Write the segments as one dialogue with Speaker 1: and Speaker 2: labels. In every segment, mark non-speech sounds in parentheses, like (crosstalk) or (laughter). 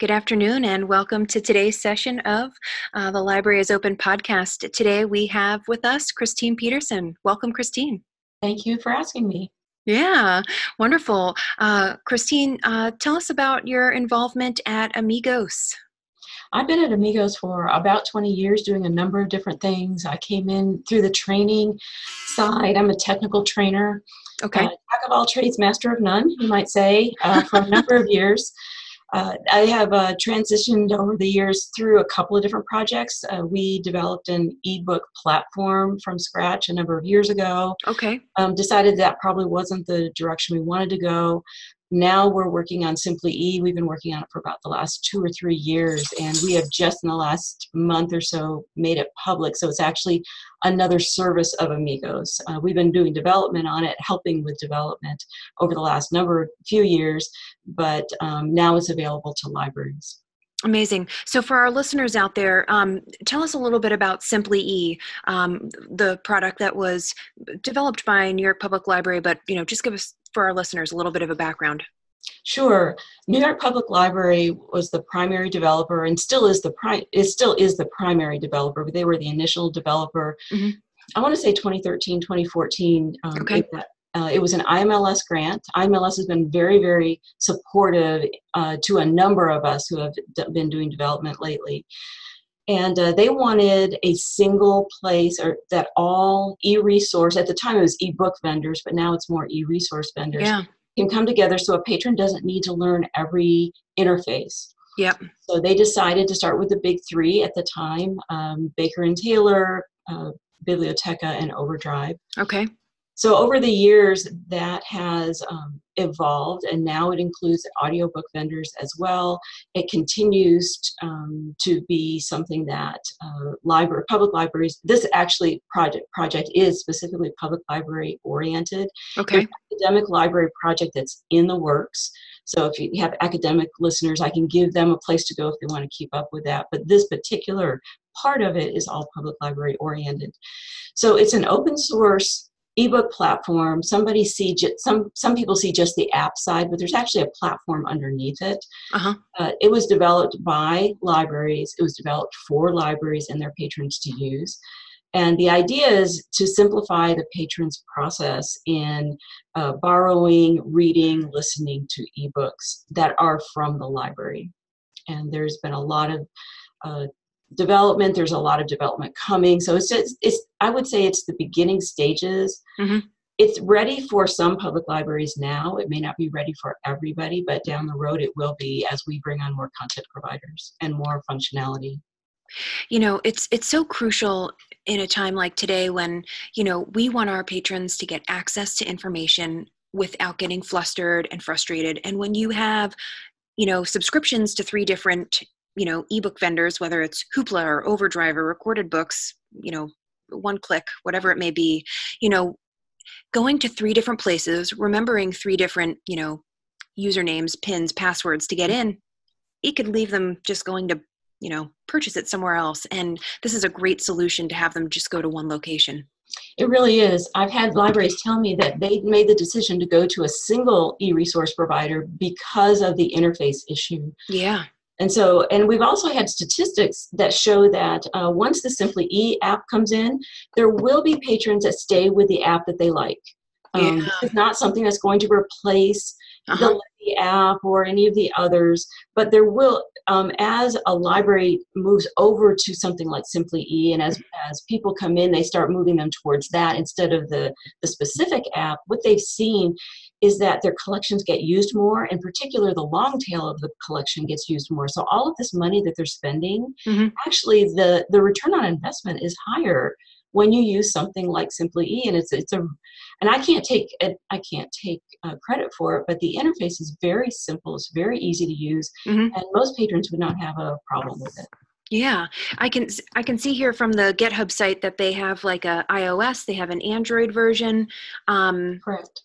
Speaker 1: Good afternoon, and welcome to today's session of uh, the Library is Open podcast. Today we have with us Christine Peterson. Welcome, Christine.
Speaker 2: Thank you for asking me.
Speaker 1: Yeah, wonderful. Uh, Christine, uh, tell us about your involvement at Amigos.
Speaker 2: I've been at Amigos for about 20 years doing a number of different things. I came in through the training side. I'm a technical trainer.
Speaker 1: Okay. Uh,
Speaker 2: jack of all trades, master of none, you might say, uh, for a number of (laughs) years. Uh, I have uh, transitioned over the years through a couple of different projects. Uh, we developed an ebook platform from scratch a number of years ago.
Speaker 1: Okay.
Speaker 2: Um, decided that probably wasn't the direction we wanted to go now we're working on Simply E. We've been working on it for about the last two or three years, and we have just in the last month or so made it public. So it's actually another service of Amigos. Uh, we've been doing development on it, helping with development over the last number of few years, but um, now it's available to libraries.
Speaker 1: Amazing. So, for our listeners out there, um, tell us a little bit about Simply E, um, the product that was developed by New York Public Library. But you know, just give us for our listeners a little bit of a background.
Speaker 2: Sure. New York Public Library was the primary developer, and still is the pri- it still is the primary developer. But they were the initial developer. Mm-hmm. I want to say 2013, 2014. Um,
Speaker 1: okay.
Speaker 2: Uh, it was an IMLS grant. IMLS has been very, very supportive uh, to a number of us who have d- been doing development lately. And uh, they wanted a single place or that all e-resource, at the time it was e-book vendors, but now it's more e-resource vendors,
Speaker 1: yeah.
Speaker 2: can come together so a patron doesn't need to learn every interface.
Speaker 1: Yep.
Speaker 2: So they decided to start with the big three at the time, um, Baker and Taylor, uh, Bibliotheca, and Overdrive.
Speaker 1: Okay.
Speaker 2: So over the years, that has um, evolved, and now it includes audiobook vendors as well. It continues um, to be something that uh, library, public libraries. This actually project project is specifically public library oriented.
Speaker 1: Okay.
Speaker 2: academic library project that's in the works. So if you have academic listeners, I can give them a place to go if they want to keep up with that. But this particular part of it is all public library oriented. So it's an open source ebook platform somebody see some some people see just the app side but there's actually a platform underneath it.
Speaker 1: Uh-huh.
Speaker 2: uh, it was developed by libraries it was developed for libraries and their patrons to use. And the idea is to simplify the patron's process in uh, borrowing reading listening to ebooks that are from the library. And there's been a lot of uh, development there's a lot of development coming. So it's just it's i would say it's the beginning stages. Mm-hmm. it's ready for some public libraries now. It may not be ready for everybody but down the road it will be as we bring on more content providers and more functionality.
Speaker 1: You know it's it's so crucial in a time like today when you know we want our patrons to get access to information without getting flustered and frustrated. And when you have you know subscriptions to three different you know ebook vendors whether it's hoopla or overdrive or recorded books you know one click whatever it may be you know going to three different places remembering three different you know usernames pins passwords to get in it could leave them just going to you know purchase it somewhere else and this is a great solution to have them just go to one location
Speaker 2: it really is. I've had libraries tell me that they made the decision to go to a single e resource provider because of the interface issue.
Speaker 1: Yeah.
Speaker 2: And so, and we've also had statistics that show that uh, once the Simply E app comes in, there will be patrons that stay with the app that they like. Um, yeah. It's not something that's going to replace uh-huh. the app or any of the others, but there will, um, as a library moves over to something like Simply E, and as, as people come in, they start moving them towards that instead of the, the specific app. What they've seen is that their collections get used more. In particular, the long tail of the collection gets used more. So all of this money that they're spending, mm-hmm. actually, the the return on investment is higher when you use something like Simply E. And it's it's a and I can't take I can't take uh, credit for it, but the interface is very simple. It's very easy to use, mm-hmm. and most patrons would not have a problem with it.
Speaker 1: Yeah, I can I can see here from the GitHub site that they have like a iOS, they have an Android version. Um,
Speaker 2: Correct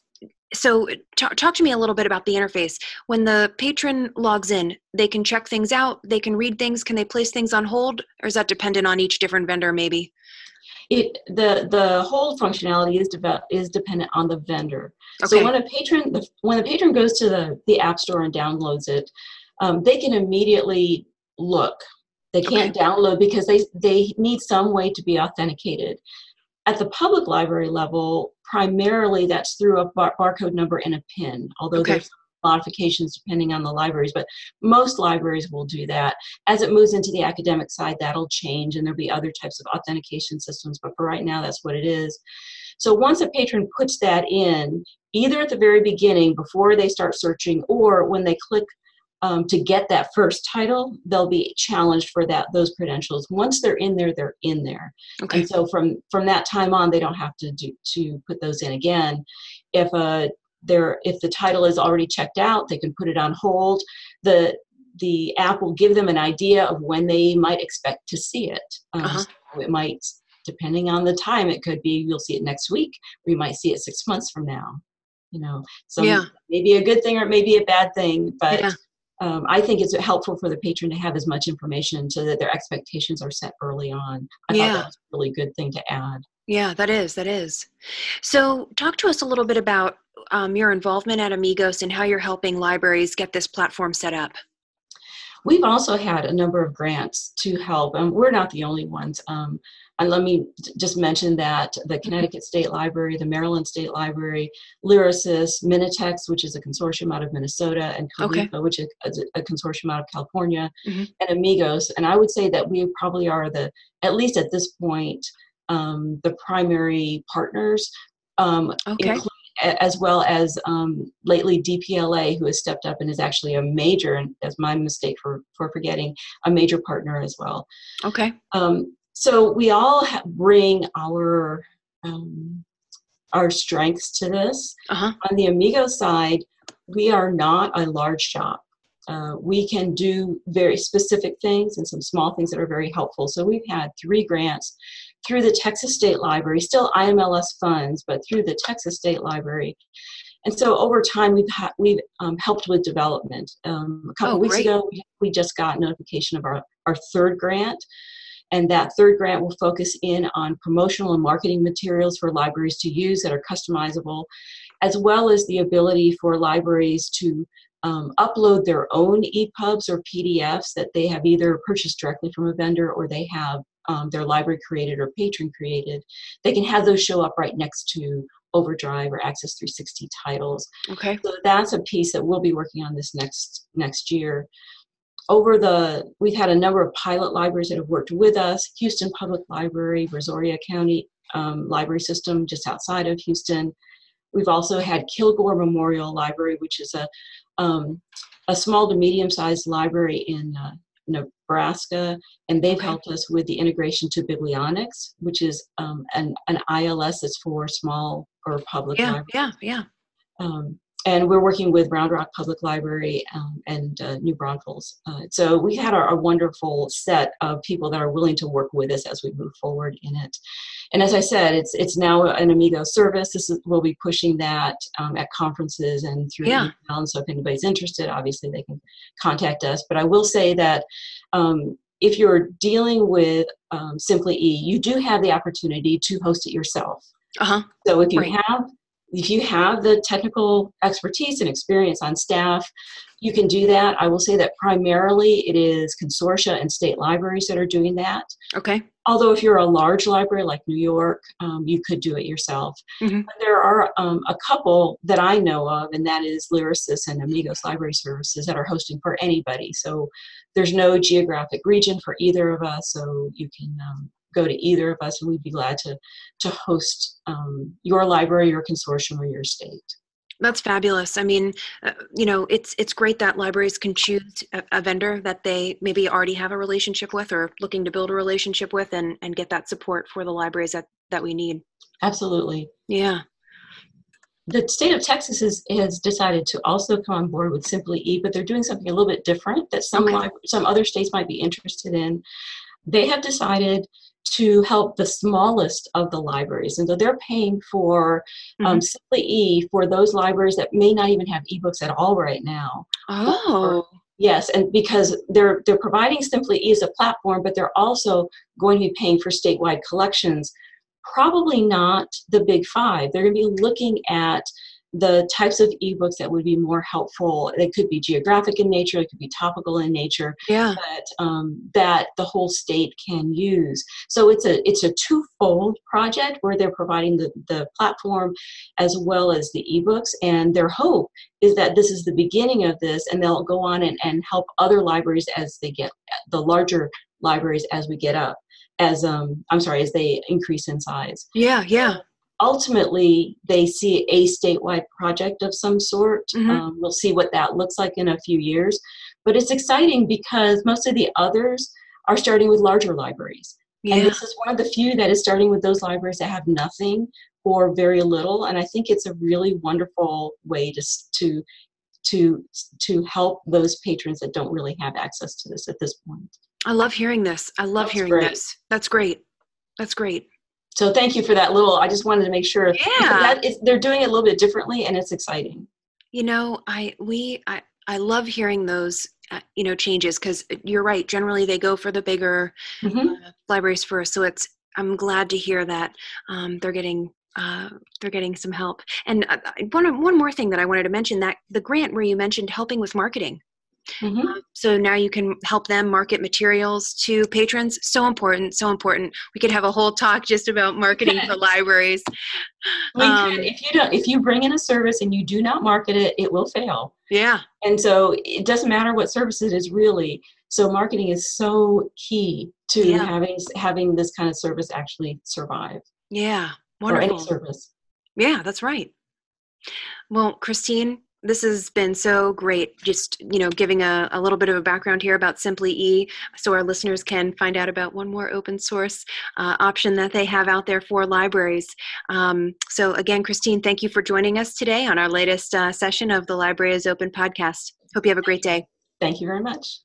Speaker 1: so talk, talk to me a little bit about the interface when the patron logs in they can check things out they can read things can they place things on hold or is that dependent on each different vendor maybe
Speaker 2: it the the whole functionality is develop, is dependent on the vendor okay. so when a patron the, when the patron goes to the the app store and downloads it um, they can immediately look. They can't okay. download because they, they need some way to be authenticated. At the public library level, primarily that's through a bar- barcode number and a PIN, although okay. there's modifications depending on the libraries, but most libraries will do that. As it moves into the academic side, that'll change and there'll be other types of authentication systems, but for right now, that's what it is. So once a patron puts that in, either at the very beginning before they start searching or when they click um, to get that first title, they'll be challenged for that those credentials. Once they're in there, they're in there. Okay. And so from from that time on, they don't have to do to put those in again. If a there if the title is already checked out, they can put it on hold. The the app will give them an idea of when they might expect to see it. Um, uh-huh. so it might, depending on the time, it could be you'll see it next week, or you might see it six months from now. You know, so yeah. maybe a good thing or maybe a bad thing, but yeah um, I think it's helpful for the patron to have as much information so that their expectations are set early on. I yeah. thought that was a really good thing to add.
Speaker 1: Yeah, that is. That is. So, talk to us a little bit about um, your involvement at Amigos and how you're helping libraries get this platform set up.
Speaker 2: We've also had a number of grants to help, and we're not the only ones. Um, and let me just mention that the Connecticut State Library, the Maryland State Library, Lyrasis, Minitex, which is a consortium out of Minnesota, and Califa, okay. which is a, consortium out of California, mm-hmm. and Amigos. And I would say that we probably are the, at least at this point, um, the primary partners, um, okay. As well as um, lately DPLA, who has stepped up and is actually a major, and that's my mistake for, for forgetting, a major partner as well.
Speaker 1: Okay.
Speaker 2: Um, so we all bring our um, our strengths to this. Uh-huh. On the Amigo side, we are not a large shop. Uh, we can do very specific things and some small things that are very helpful. So we've had three grants through the Texas State Library, still IMLS funds, but through the Texas State Library. And so over time, we've ha- we've um, helped with development. Um, a couple oh, weeks ago, we, we just got notification of our, our third grant. And that third grant will focus in on promotional and marketing materials for libraries to use that are customizable, as well as the ability for libraries to um, upload their own EPUBs or PDFs that they have either purchased directly from a vendor or they have um, their library created or patron created. They can have those show up right next to Overdrive or Axis 360 titles.
Speaker 1: Okay.
Speaker 2: So that's a piece that we'll be working on this next next year over the we've had a number of pilot libraries that have worked with us houston public library brazoria county um, library system just outside of houston we've also had kilgore memorial library which is a um, a small to medium sized library in uh, nebraska and they've okay. helped us with the integration to Biblionix which is um, an, an ils that's for small or public
Speaker 1: yeah
Speaker 2: libraries.
Speaker 1: yeah yeah um,
Speaker 2: and we're working with Round Rock Public Library um, and uh, New Braunfels. Uh, so we had our, wonderful set of people that are willing to work with us as we move forward in it. And as I said, it's it's now an Amigo service. This is, we'll be pushing that um, at conferences and through yeah. email. And so if anybody's interested, obviously they can contact us. But I will say that um, if you're dealing with um, Simply E, you do have the opportunity to host it yourself.
Speaker 1: Uh-huh.
Speaker 2: So if you right. have if you have the technical expertise and experience on staff, you can do that. I will say that primarily it is consortia and state libraries that are doing that.
Speaker 1: Okay.
Speaker 2: Although, if you're a large library like New York, um, you could do it yourself. Mm-hmm. there are um, a couple that I know of, and that is Lyrasis and Amigos Library Services that are hosting for anybody. So there's no geographic region for either of us, so you can um, go to either of us, and we'd be glad to to host um, your library, your consortium, or your state.
Speaker 1: That's fabulous. I mean, uh, you know, it's it's great that libraries can choose a, a, vendor that they maybe already have a relationship with or looking to build a relationship with, and and get that support for the libraries that that we need.
Speaker 2: Absolutely.
Speaker 1: Yeah.
Speaker 2: The state of Texas is, has decided to also come on board with Simply E, but they're doing something a little bit different that some okay. some other states might be interested in. They have decided to help the smallest of the libraries. And so they're paying for um, mm-hmm. um, Simply E for those libraries that may not even have ebooks at all right now.
Speaker 1: Oh.
Speaker 2: yes, and because they're they're providing Simply E as a platform, but they're also going to be paying for statewide collections. Probably not the big five. They're going to be looking at the types of ebooks that would be more helpful. They could be geographic in nature, it could be topical in nature,
Speaker 1: yeah.
Speaker 2: but um, that the whole state can use. So it's a it's a twofold project where they're providing the, the platform as well as the ebooks. And their hope is that this is the beginning of this and they'll go on and, and help other libraries as they get the larger libraries as we get up as um i'm sorry as they increase in size
Speaker 1: yeah yeah
Speaker 2: ultimately they see a statewide project of some sort. Mm-hmm. Um, we'll see what that looks like in a few years. But it's exciting because most of the others are starting with larger libraries. Yeah. And this is one of the few that is starting with those libraries that have nothing or very little. And I think it's a really wonderful way to, to to to help those patrons that don't really have access to this at this point.
Speaker 1: I love hearing this. I love That's hearing great. this. That's great. That's great
Speaker 2: so thank you for that little i just wanted to make sure.
Speaker 1: Yeah.
Speaker 2: that is, they're doing it a little bit differently and it's exciting.
Speaker 1: You know i we i i love hearing those uh, you know changes because you're right generally they go for the bigger mm-hmm. uh, libraries first. So it's i'm glad to hear that um, they're getting uh, they're getting some help. And uh, one, one more thing that i wanted to mention that the grant where you mentioned helping with marketing Mm-hmm. Uh, so now you can help them market materials to patrons. So important, so important. We could have a whole talk just about marketing for libraries.
Speaker 2: Um, if you don't, if you bring in a service and you do not market it, it will fail.
Speaker 1: Yeah.
Speaker 2: And so it doesn't matter what service it is really. So marketing is so key to yeah. having having this kind of service actually survive.
Speaker 1: Yeah, wonderful.
Speaker 2: Or any service.
Speaker 1: Yeah, that's right. Well, Christine, this has been so great just you know giving a, a little bit of a background here about simply e so our listeners can find out about one more open source uh, option that they have out there for libraries. Um, so again christine thank you for joining us today on our latest uh, session of the library is open podcast. Hope you have a great day.
Speaker 2: Thank you very much